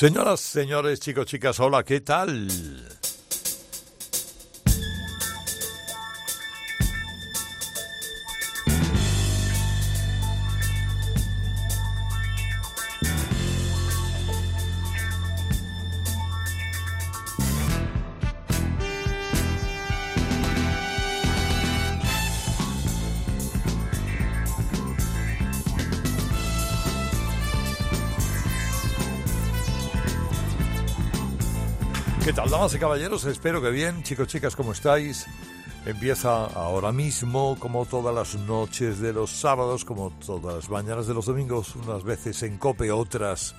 Señoras, señores, chicos, chicas, hola, ¿qué tal? Damas y caballeros? Espero que bien. Chicos, chicas, ¿cómo estáis? Empieza ahora mismo, como todas las noches de los sábados, como todas las mañanas de los domingos, unas veces en COPE, otras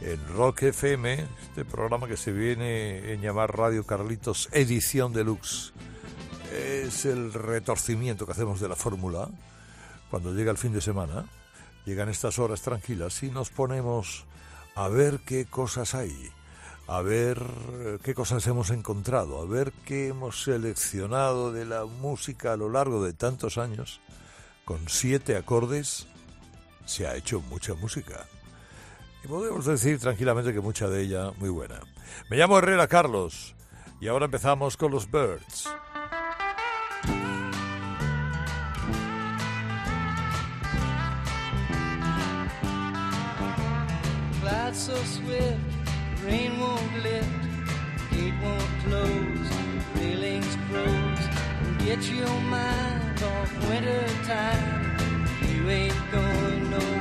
en Rock FM, este programa que se viene en llamar Radio Carlitos Edición Deluxe. Es el retorcimiento que hacemos de la fórmula cuando llega el fin de semana. Llegan estas horas tranquilas y nos ponemos a ver qué cosas hay a ver qué cosas hemos encontrado, a ver qué hemos seleccionado de la música a lo largo de tantos años. Con siete acordes se ha hecho mucha música. Y podemos decir tranquilamente que mucha de ella muy buena. Me llamo Herrera Carlos y ahora empezamos con los Birds. Rain won't lift, gate won't close, railings froze. Get your mind off winter time, you ain't going nowhere.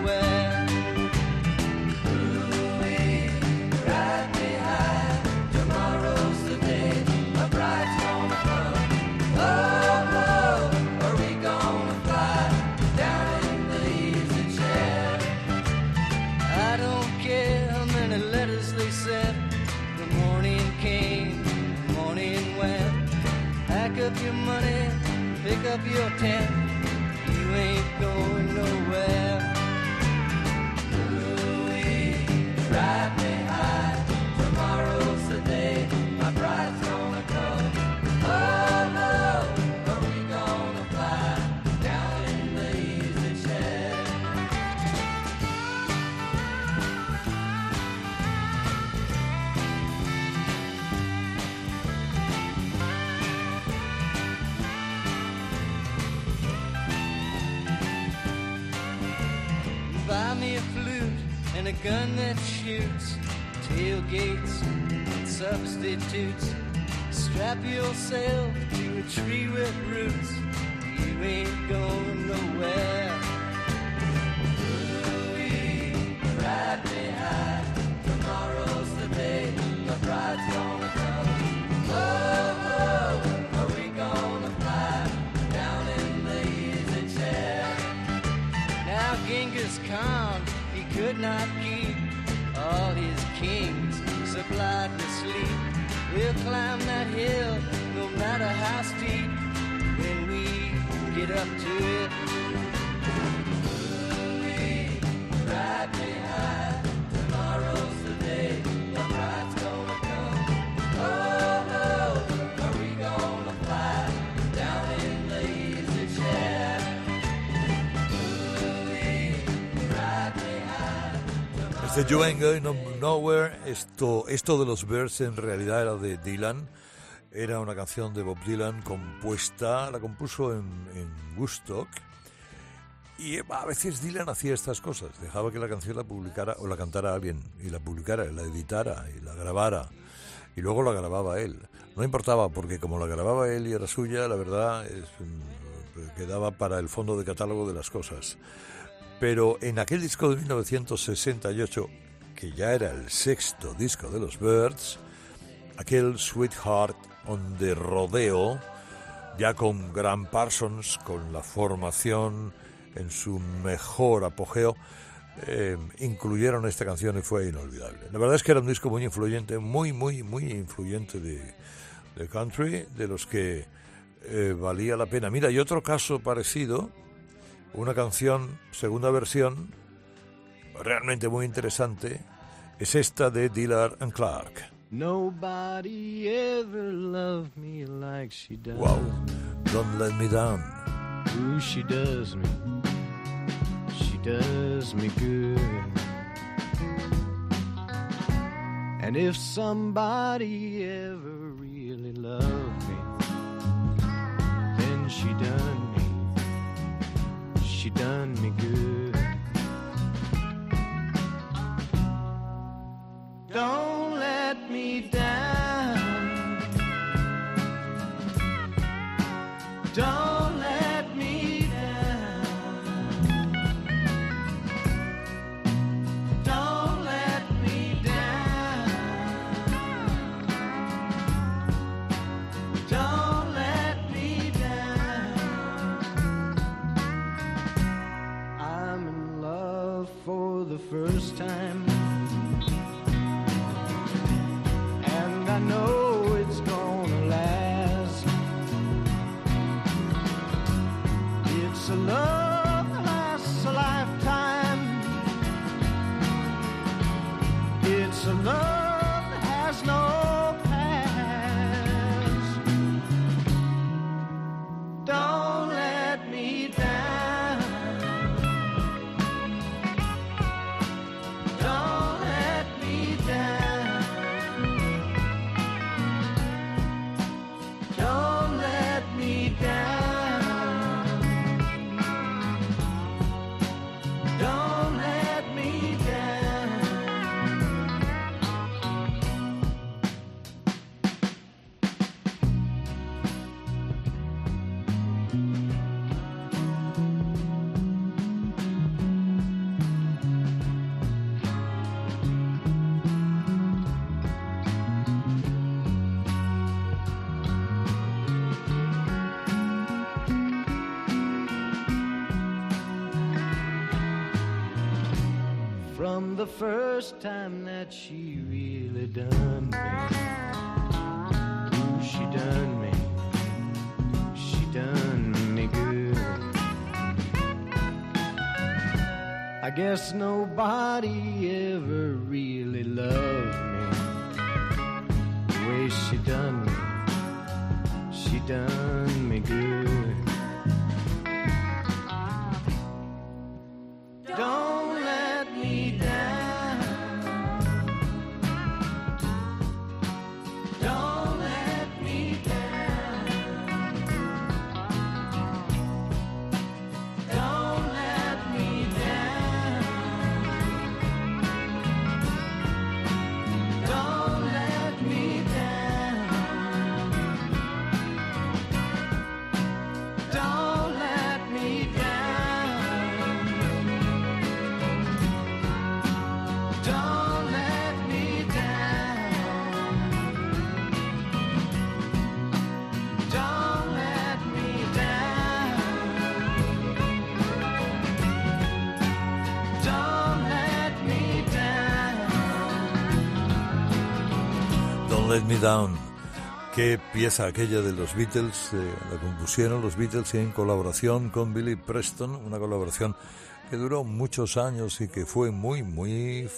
of your tent. Strap yourself to a tree Este You Ain't Going No- Nowhere, esto, esto de los Birds en realidad era de Dylan. Era una canción de Bob Dylan compuesta, la compuso en, en Woodstock. Y a veces Dylan hacía estas cosas, dejaba que la canción la publicara o la cantara alguien, y la publicara, y la editara, y la grabara, y luego la grababa él. No importaba, porque como la grababa él y era suya, la verdad mm, quedaba para el fondo de catálogo de las cosas. Pero en aquel disco de 1968, que ya era el sexto disco de los Birds, aquel Sweetheart on Rodeo, ya con Graham Parsons, con la formación en su mejor apogeo, eh, incluyeron esta canción y fue inolvidable. La verdad es que era un disco muy influyente, muy, muy, muy influyente de, de country, de los que eh, valía la pena. Mira, y otro caso parecido, una canción, segunda versión, realmente muy interesante, es esta de Dillard and Clark. Nobody ever loved me like she does. Wow, Don't Let Me Down. Ooh, she does me. She does me good. And if somebody ever really loved me, then she done me, she done me good. Don't let me down. Don't the first time that she really done me, Ooh, she done me, she done me good. I guess nobody ever really loved me the way she done me, she done me good. Down. Qué pieza aquella de los Beatles, eh, la compusieron los Beatles en colaboración con Billy Preston, una colaboración que duró muchos años y que fue muy, muy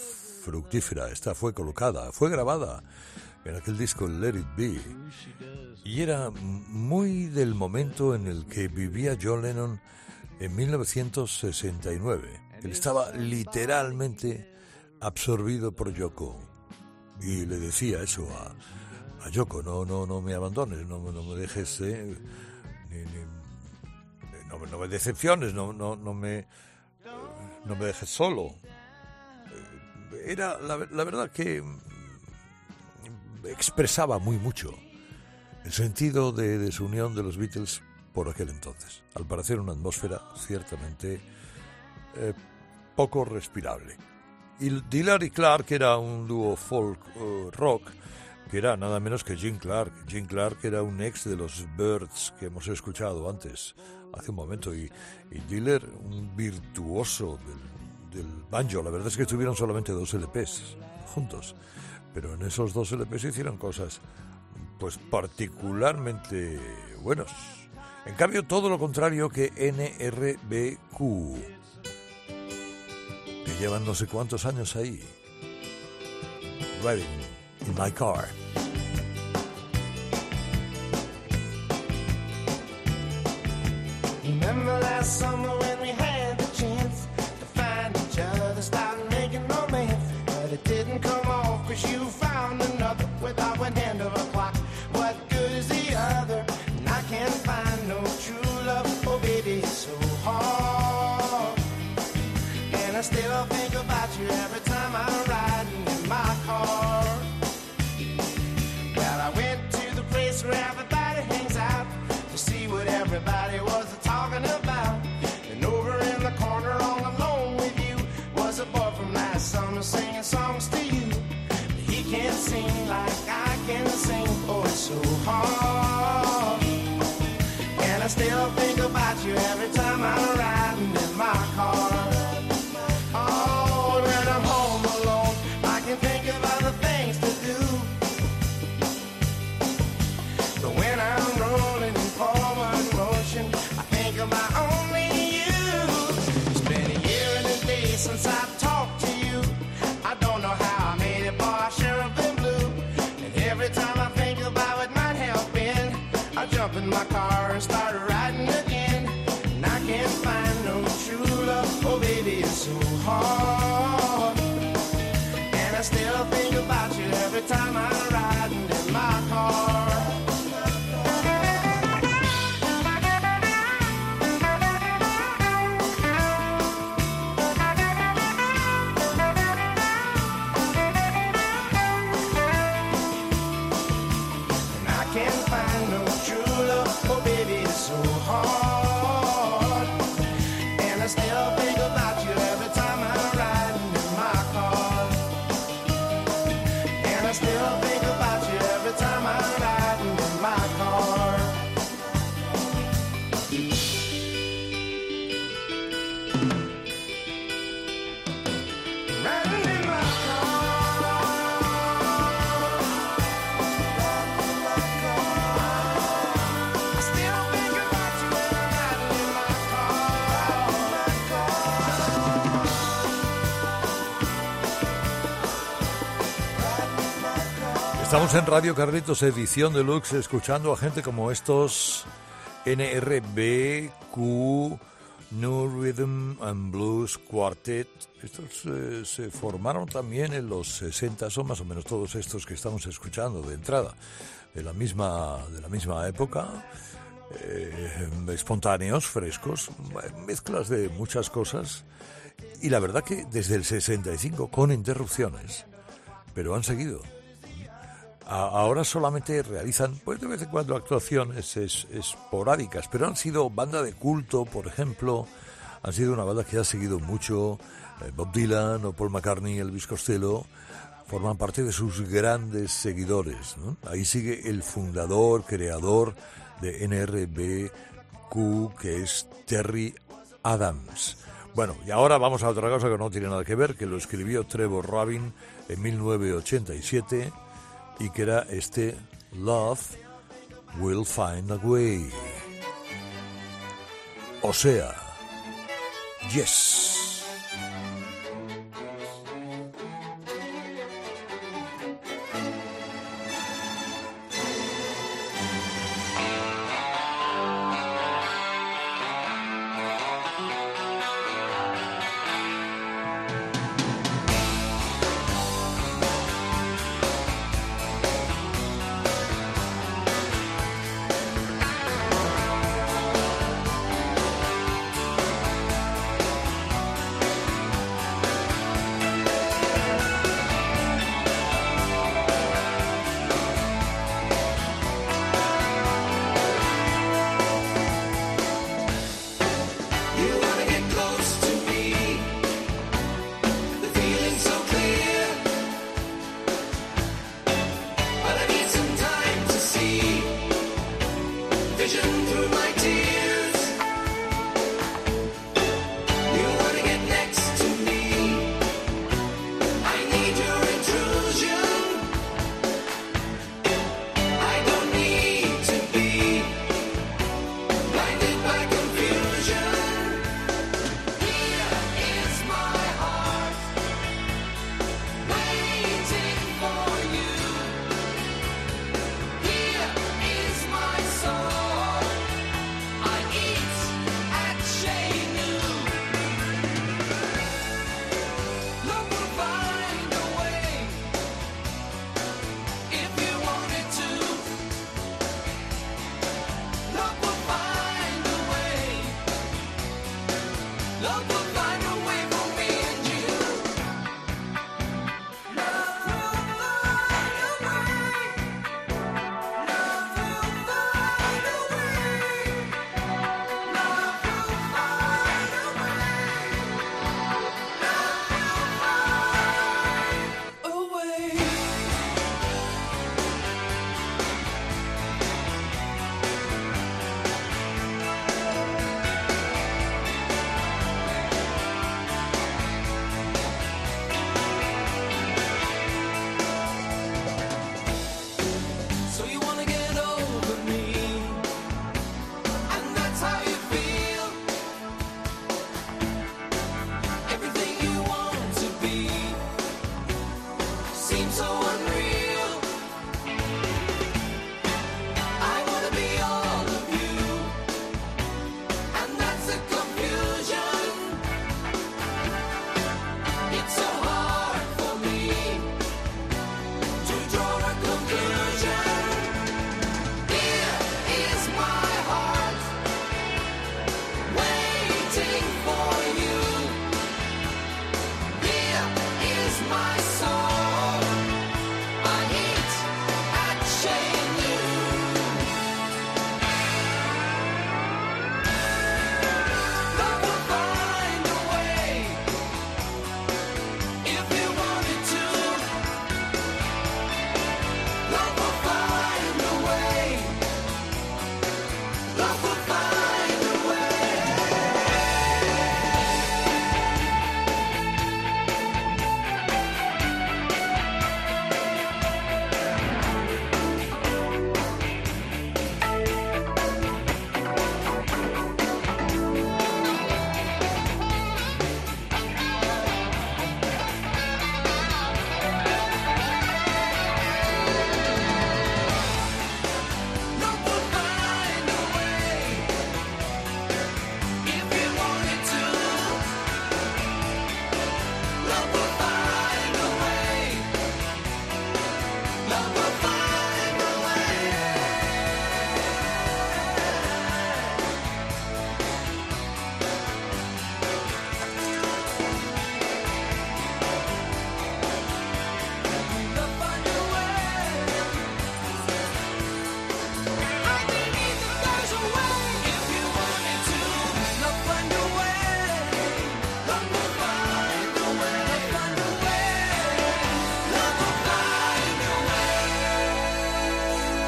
fructífera. Esta fue colocada, fue grabada en aquel disco Let It Be. Y era muy del momento en el que vivía John Lennon en 1969. Él estaba literalmente absorbido por Yoko. Y le decía eso a, Yoko, no, no, no me abandones, no, no me dejes, eh, no, me- decepciones, no, no, no me, no me dejes solo. Eh, Era la, ver- la verdad que mm, expresaba muy mucho el sentido de desunión de los Beatles por aquel entonces. Al parecer una atmósfera ciertamente eh, poco respirable. Y Dillard y Clark era un dúo folk rock que era nada menos que Jim Clark. Jim Clark era un ex de los Birds que hemos escuchado antes, hace un momento, y, y Dillard un virtuoso del, del banjo. La verdad es que tuvieron solamente dos LPs juntos, pero en esos dos LPs hicieron cosas pues particularmente buenos. En cambio, todo lo contrario que NRBQ, que llevan no sé cuántos años ahí. Riding in my car. Remember last summer when we had the chance to find each other, start making romance, but it didn't come off cause you found another without one hand of a clock. What good is the other? And I can't find no true love. Oh, baby, it's so hard. And I still think about you every time I. And I still think about you every time I'm riding in my car. Estamos en Radio Carlitos, edición deluxe, escuchando a gente como estos NRB, Q, New Rhythm and Blues Quartet. Estos eh, se formaron también en los 60, son más o menos todos estos que estamos escuchando de entrada, de la misma, de la misma época. eh, espontáneos, frescos, mezclas de muchas cosas. Y la verdad que desde el 65, con interrupciones, pero han seguido. Ahora solamente realizan, pues de vez en cuando, actuaciones es- esporádicas, pero han sido banda de culto, por ejemplo, han sido una banda que ha seguido mucho eh, Bob Dylan o Paul McCartney, Elvis Costello, forman parte de sus grandes seguidores. Ahí sigue el fundador, creador de NRBQ, que es Terry Adams. Bueno, y ahora vamos a otra cosa que no tiene nada que ver, que lo escribió Trevor Rabin en 1987 y que era este Love Will Find a Way. O sea, Yes.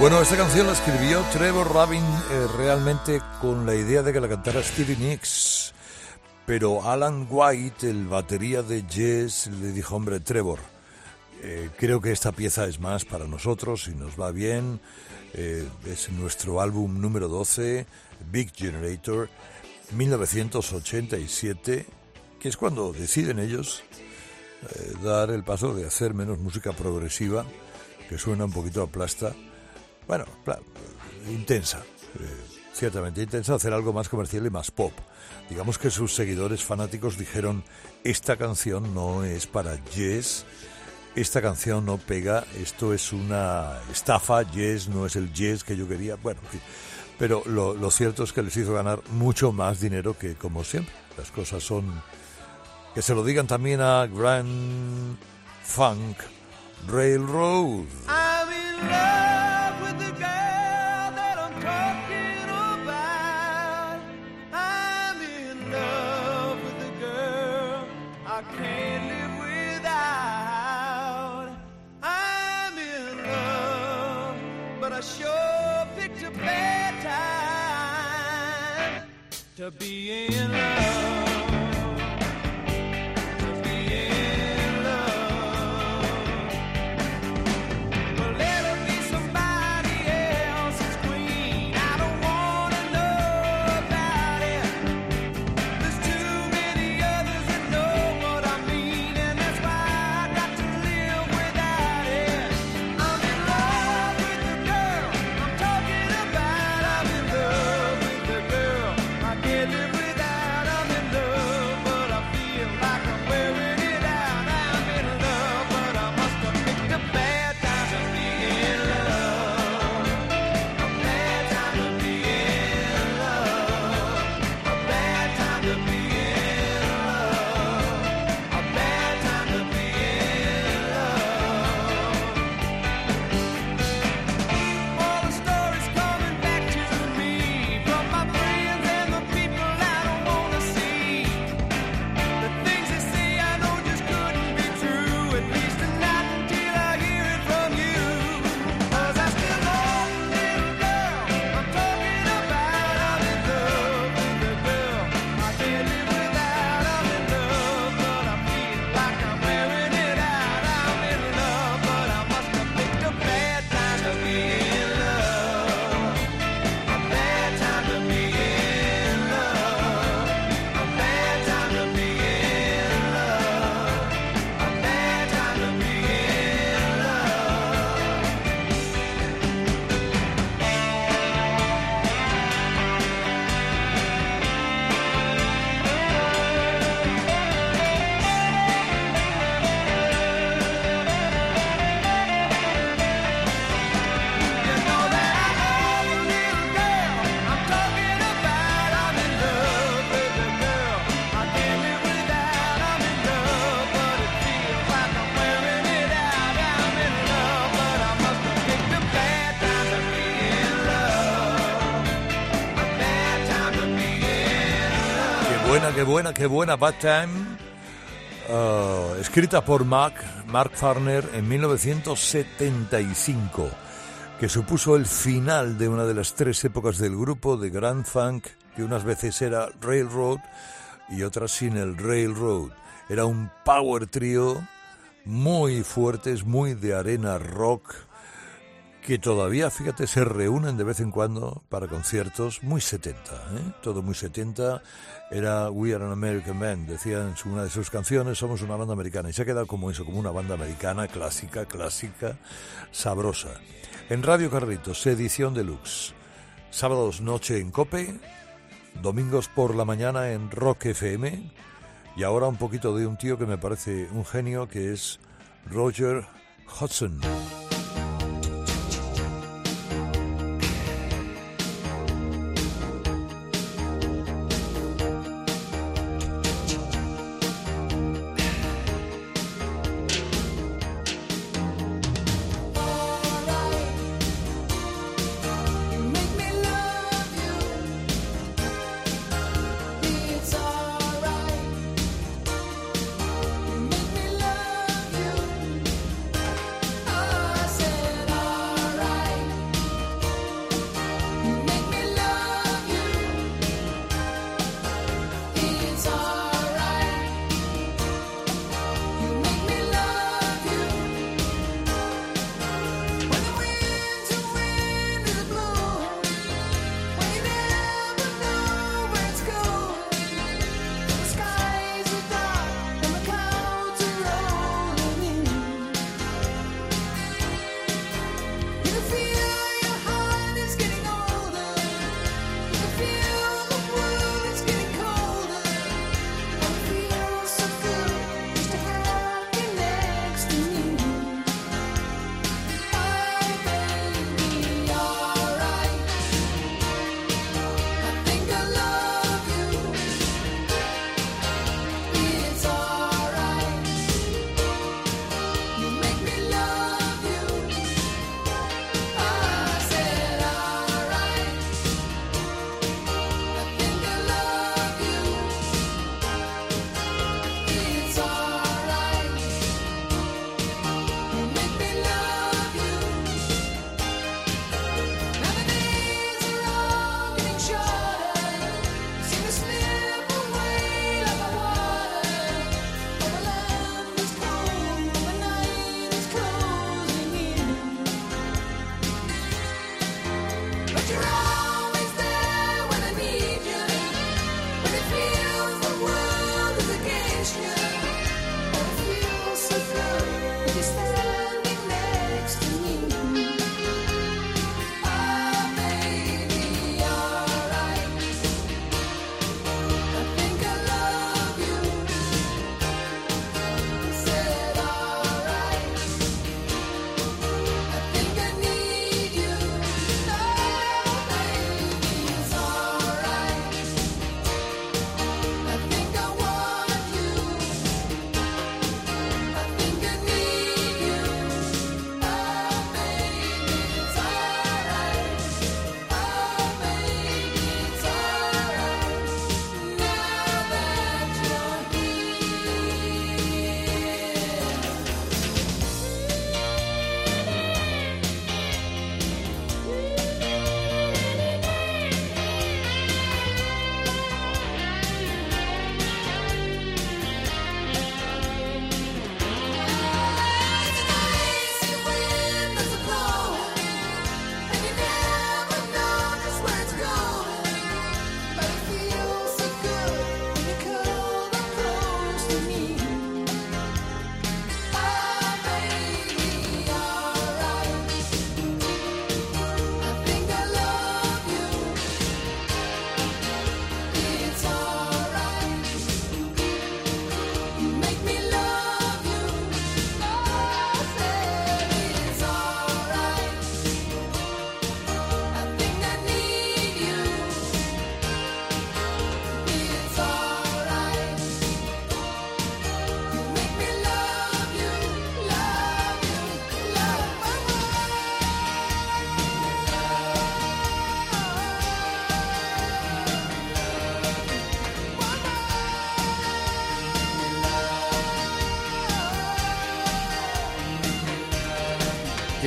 Bueno, esta canción la escribió Trevor Rabin eh, realmente con la idea de que la cantara Stevie Nicks. Pero Alan White, el batería de Jazz, le dijo, hombre, Trevor, eh, creo que esta pieza es más para nosotros y nos va bien. Eh, es nuestro álbum número 12, Big Generator, 1987, que es cuando deciden ellos dar el paso de hacer menos música progresiva, que suena un poquito a plasta. Bueno, intensa, eh, ciertamente intensa, hacer algo más comercial y más pop. Digamos que sus seguidores fanáticos dijeron, esta canción no es para Yes, esta canción no pega, esto es una estafa, Yes no es el Yes que yo quería, bueno, en fin. Pero lo, cierto es que les hizo ganar mucho más dinero que como siempre. Las cosas son... Que se lo digan también a Grand Funk Railroad. Sure picked a bad time to be in love. Qué buena, qué buena, Bad Time. Ah, escrita por Mark, Mark Farner en 1975, que supuso el final de una de las tres épocas del grupo de Grand Funk, que unas veces era Railroad y otras sin el Railroad. Era un power trio muy fuertes, muy de arena rock, que todavía, fíjate, se reúnen de vez en cuando para conciertos muy 70, ¿eh? todo muy 70. Era We Are an American Band, decía en una de sus canciones, somos una banda americana, y se ha quedado como eso, como una banda americana, clásica, clásica, sabrosa. En Radio Carritos, edición deluxe. Sábados noche en Cope, domingos por la mañana en Rock FM, y ahora un poquito de un tío que me parece un genio, que es Roger Hudson.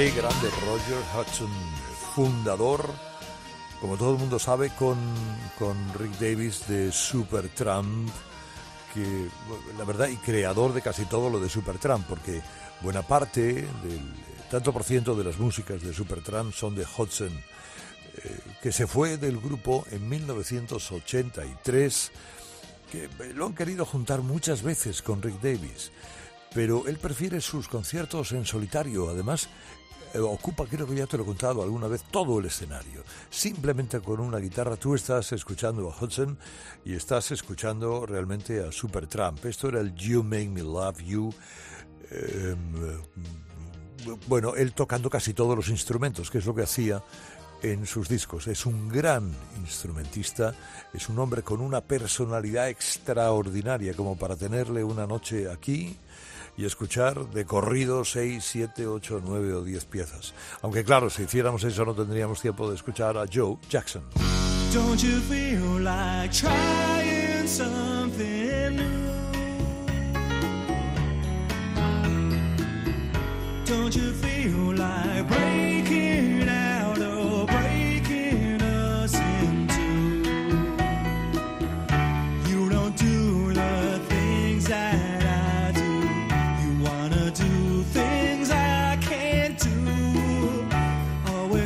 Qué grande Roger Hudson, fundador, como todo el mundo sabe, con, con Rick Davis de Supertramp, que la verdad, y creador de casi todo lo de Supertramp, porque buena parte del tanto por ciento de las músicas de Supertramp son de Hudson, eh, que se fue del grupo en 1983, que lo han querido juntar muchas veces con Rick Davis pero él prefiere sus conciertos en solitario. Además, eh, ocupa, creo que ya te lo he contado alguna vez, todo el escenario. Simplemente con una guitarra tú estás escuchando a Hudson y estás escuchando realmente a Supertramp. Esto era el You Make Me Love You. Eh, bueno, él tocando casi todos los instrumentos, que es lo que hacía en sus discos. Es un gran instrumentista, es un hombre con una personalidad extraordinaria como para tenerle una noche aquí y escuchar de corrido 6, 7, 8, 9 o 10 piezas. Aunque claro, si hiciéramos eso no tendríamos tiempo de escuchar a Joe Jackson. Don't you feel like trying something new? Don't you feel like breaking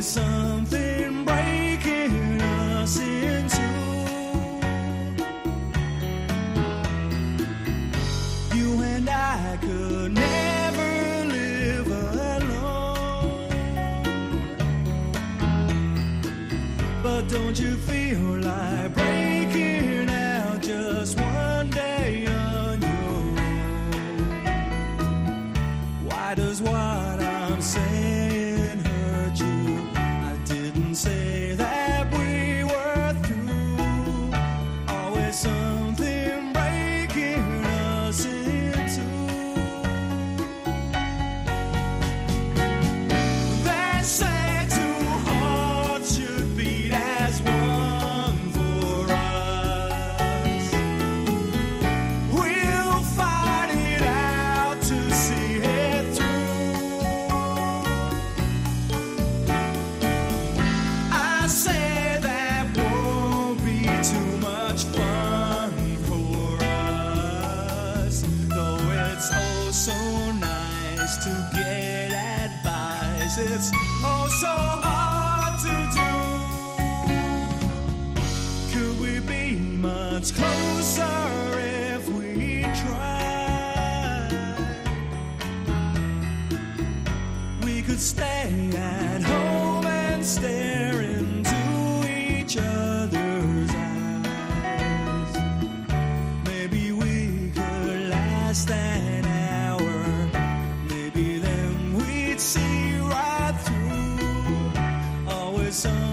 sun. So.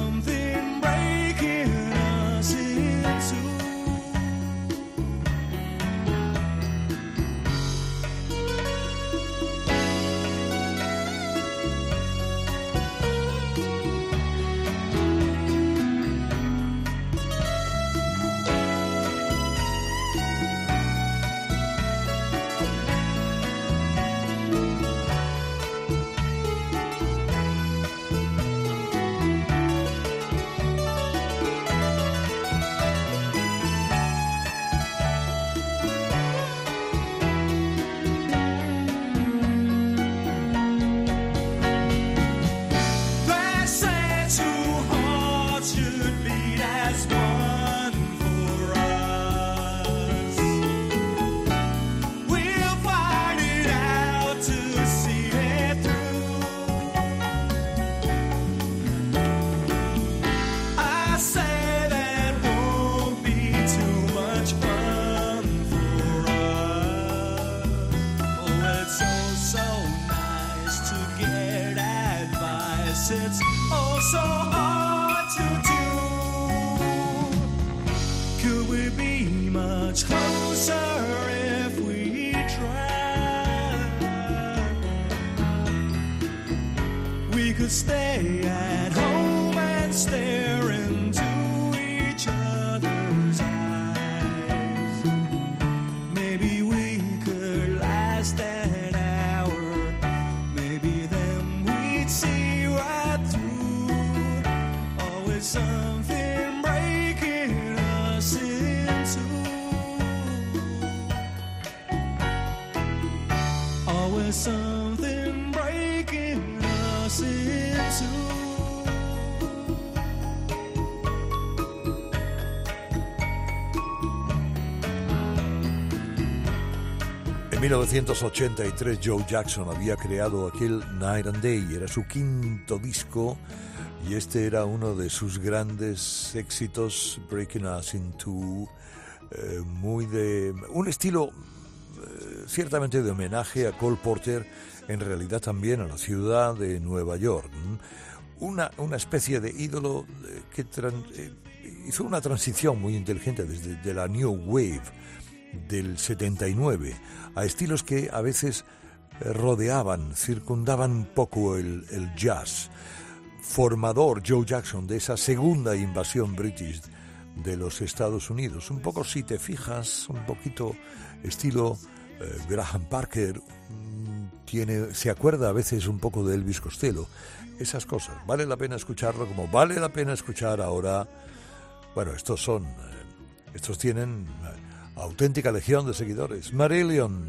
1983 Joe Jackson había creado aquel Night and Day, era su quinto disco y este era uno de sus grandes éxitos, Breaking Us Into, eh, muy de un estilo eh, ciertamente de homenaje a Cole Porter, en realidad también a la ciudad de Nueva York. Una, una especie de ídolo eh, que tran- eh, hizo una transición muy inteligente desde de la New Wave del 79 a estilos que a veces rodeaban, circundaban un poco el jazz. Formador Joe Jackson de esa segunda invasión british de los Estados Unidos. Un poco, si te fijas, un poquito estilo eh, Graham Parker, mm, tiene, se acuerda a veces un poco de Elvis Costello. Esas cosas. Vale la pena escucharlo como vale la pena escuchar ahora. Bueno, estos son, eh, estos tienen eh, auténtica legión de seguidores. Marillion.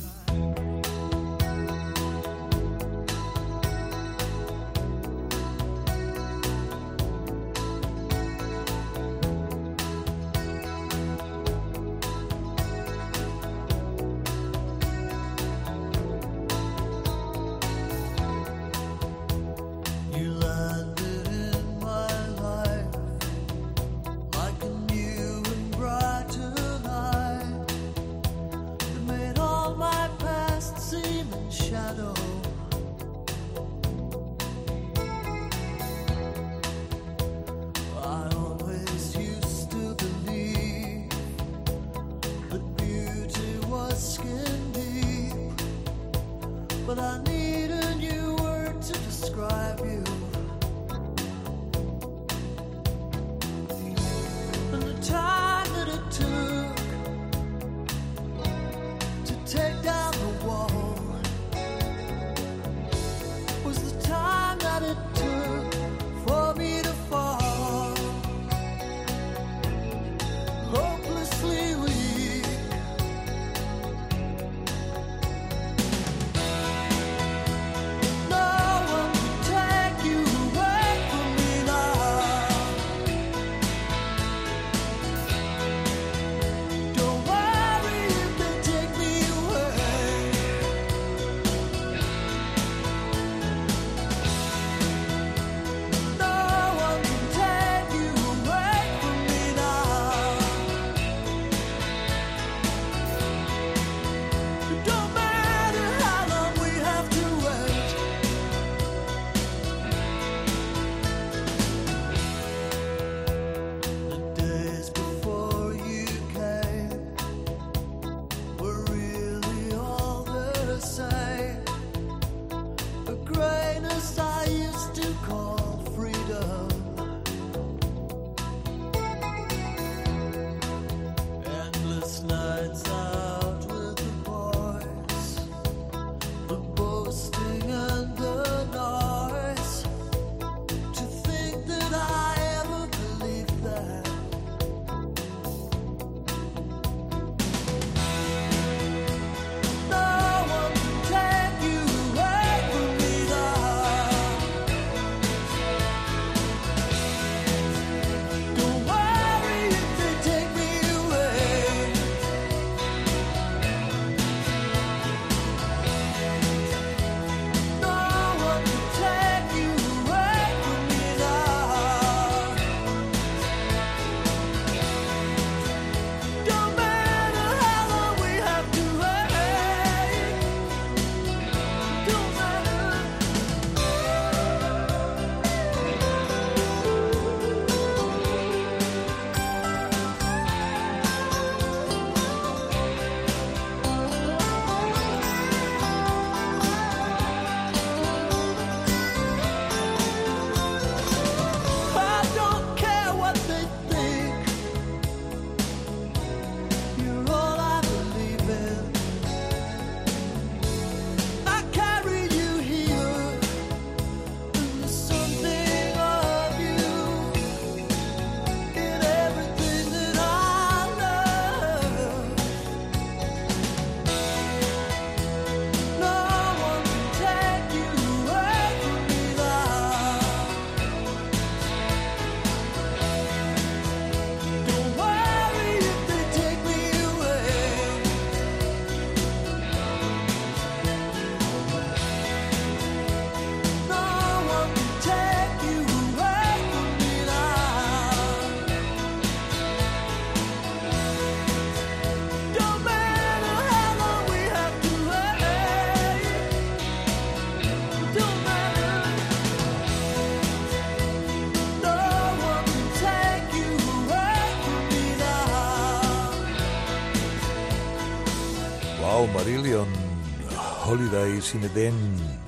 Holidays in Eden,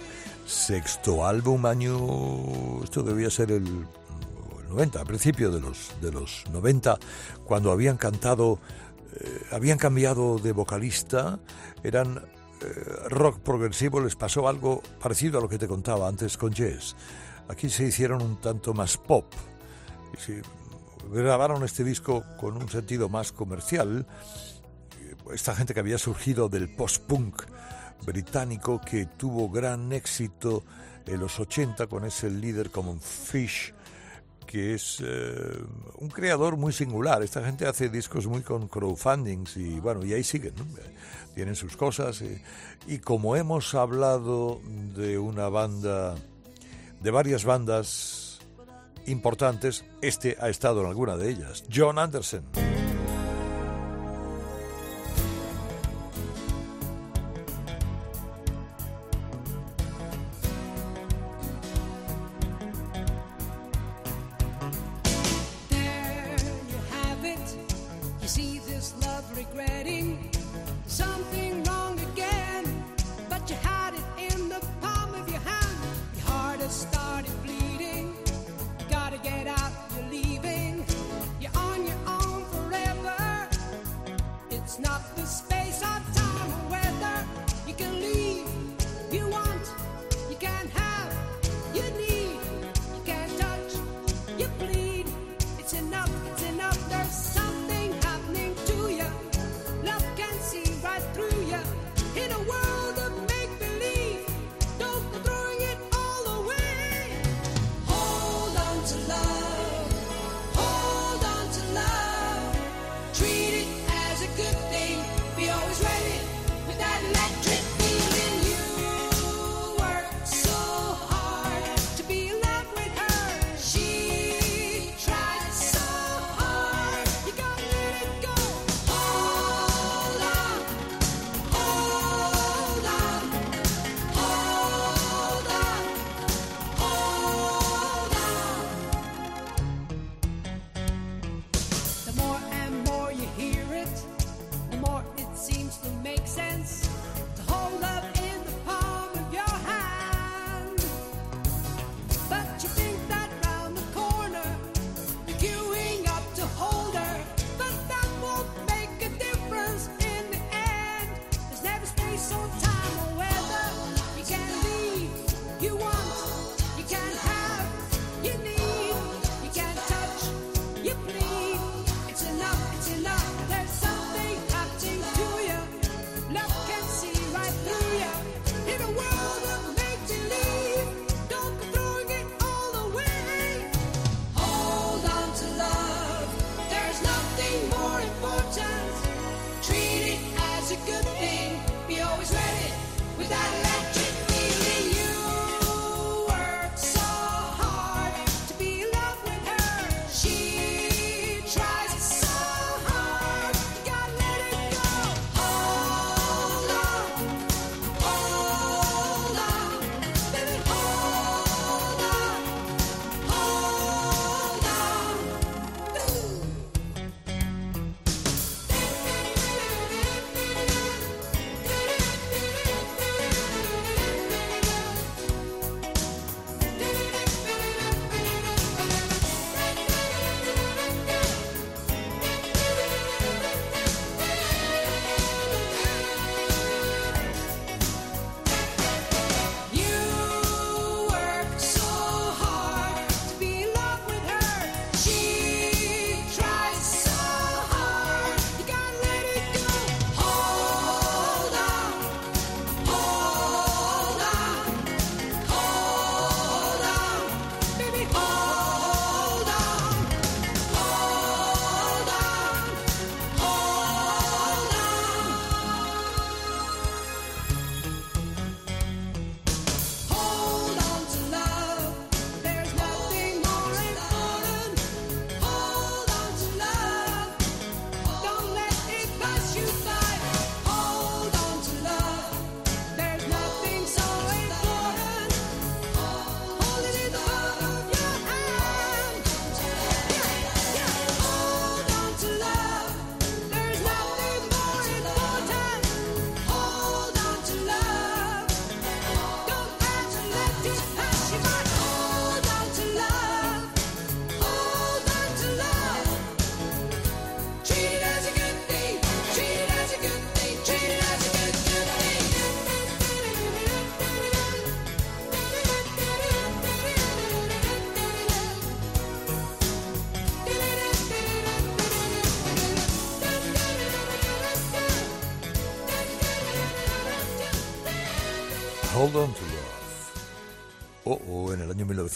sexto álbum año, esto debía ser el, el 90, a principio de los, de los 90, cuando habían cantado, eh, habían cambiado de vocalista, eran eh, rock progresivo, les pasó algo parecido a lo que te contaba antes con Jess. Aquí se hicieron un tanto más pop. Y grabaron este disco con un sentido más comercial. Esta gente que había surgido del post-punk británico que tuvo gran éxito en los 80 con ese líder como Fish, que es eh, un creador muy singular. Esta gente hace discos muy con crowdfundings y bueno, y ahí siguen, ¿no? tienen sus cosas. eh, y como hemos hablado de una banda, de varias bandas importantes, este ha estado en alguna de ellas. John Anderson. Love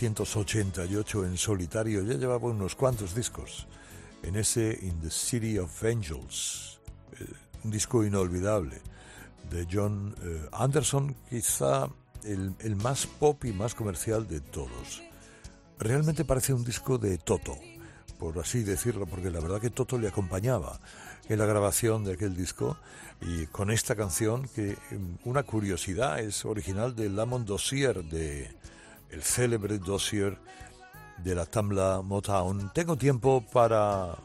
1988 en solitario ya llevaba unos cuantos discos. En ese In the City of Angels, eh, un disco inolvidable de John eh, Anderson, quizá el, el más pop y más comercial de todos. Realmente parece un disco de Toto, por así decirlo, porque la verdad que Toto le acompañaba en la grabación de aquel disco y con esta canción que em, una curiosidad es original de Lamont Dossier de el célebre dossier de la Tamla Motown. Tengo tiempo para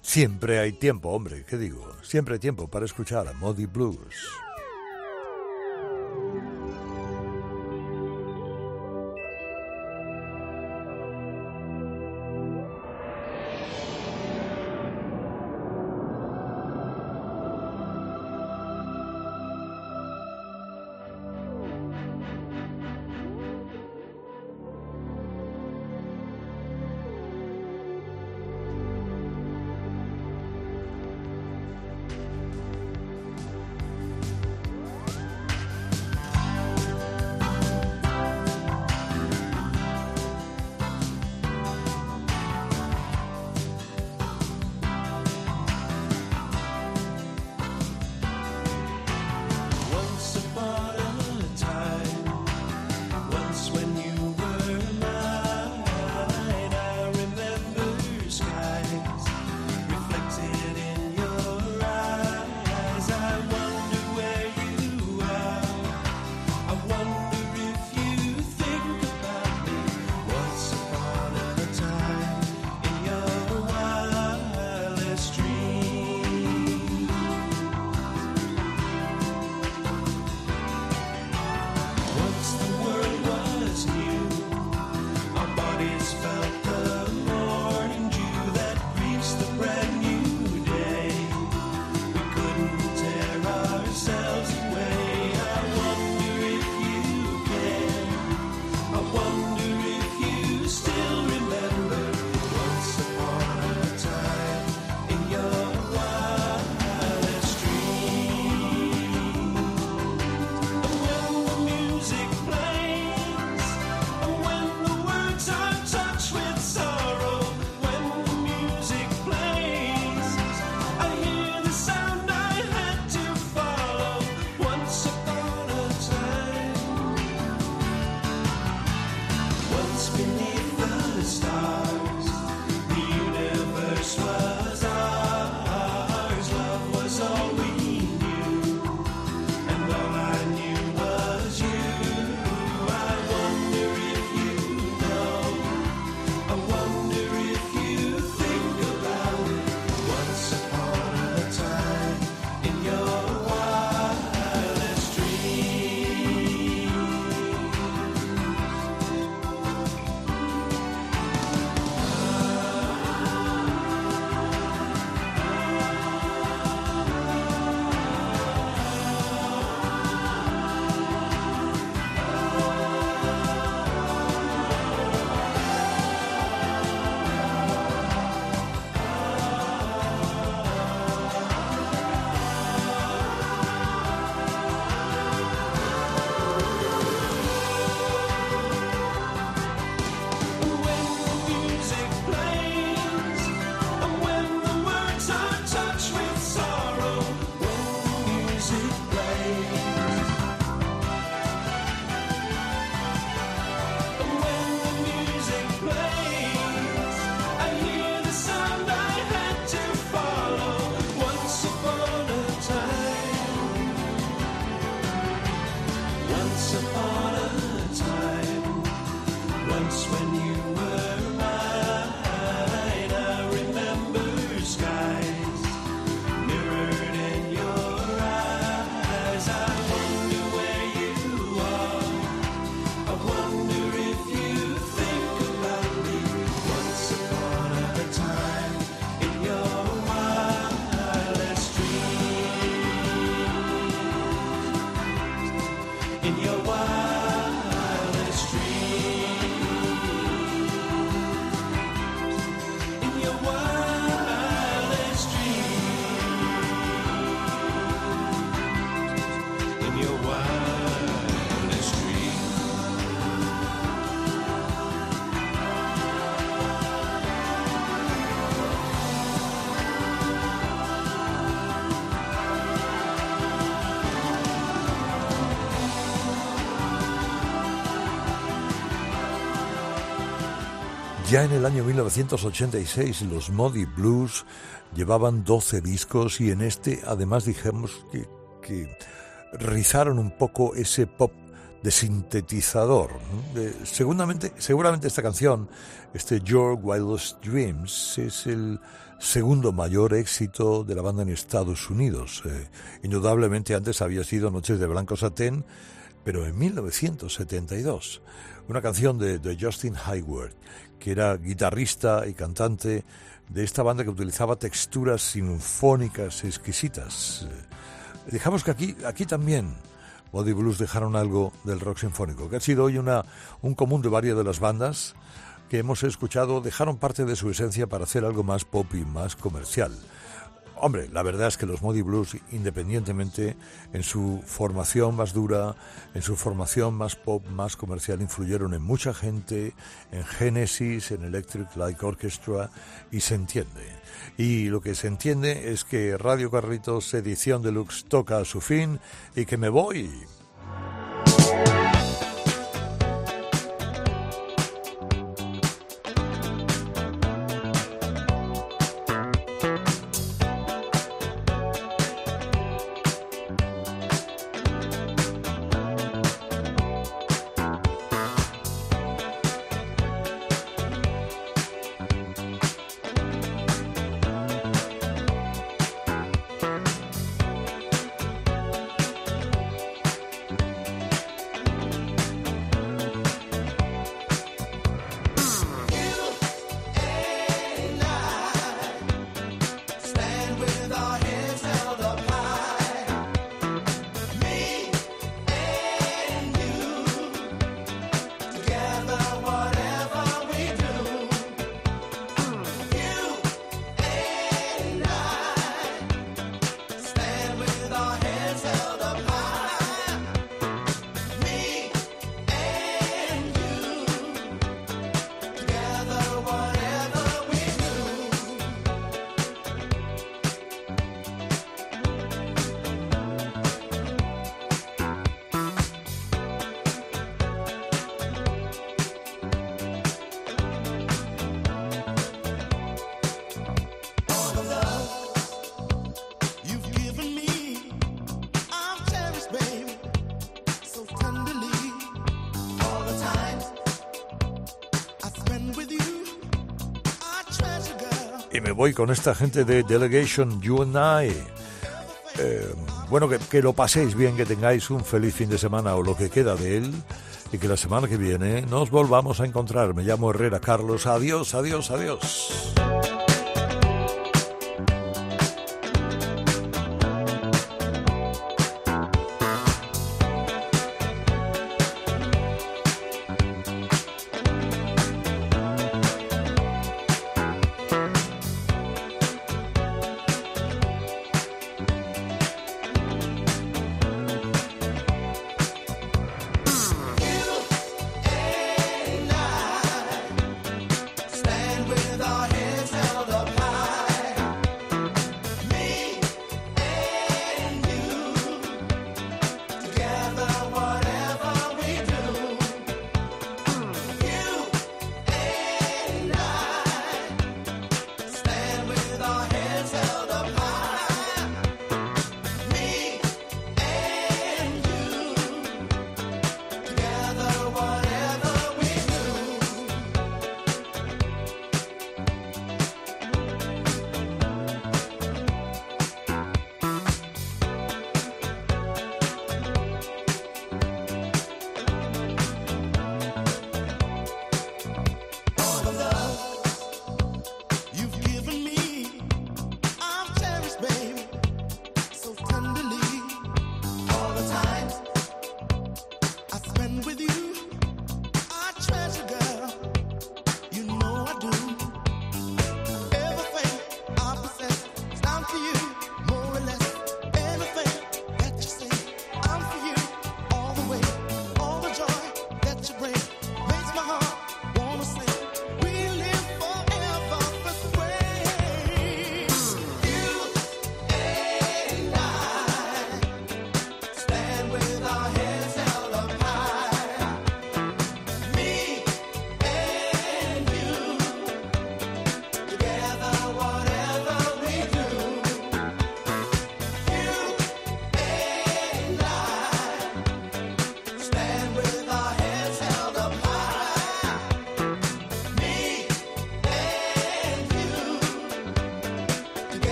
siempre hay tiempo, hombre, ¿qué digo? Siempre hay tiempo para escuchar a Muddy Blues. Ya en el año 1986 los Muddy Blues llevaban 12 discos y en este además dijimos que, que rizaron un poco ese pop de sintetizador. Eh, seguramente, seguramente esta canción, este Your Wildest Dreams, es el segundo mayor éxito de la banda en Estados Unidos. Eh, indudablemente antes había sido Noches de Blanco Satén, pero en 1972. Una canción de, de Justin Hayward, que era guitarrista y cantante de esta banda que utilizaba texturas sinfónicas exquisitas. Dejamos que aquí, aquí también Body Blues dejaron algo del rock sinfónico, que ha sido hoy una, un común de varias de las bandas que hemos escuchado, dejaron parte de su esencia para hacer algo más pop y más comercial. Hombre, la verdad es que los Muddy Blues, independientemente en su formación más dura, en su formación más pop, más comercial, influyeron en mucha gente, en Genesis, en Electric Light Orchestra, y se entiende. Y lo que se entiende es que Radio Carritos edición deluxe toca a su fin y que me voy. Me voy con esta gente de Delegation You and I. Eh, bueno, que, que lo paséis bien, que tengáis un feliz fin de semana o lo que queda de él. Y que la semana que viene nos volvamos a encontrar. Me llamo Herrera Carlos. Adiós, adiós, adiós.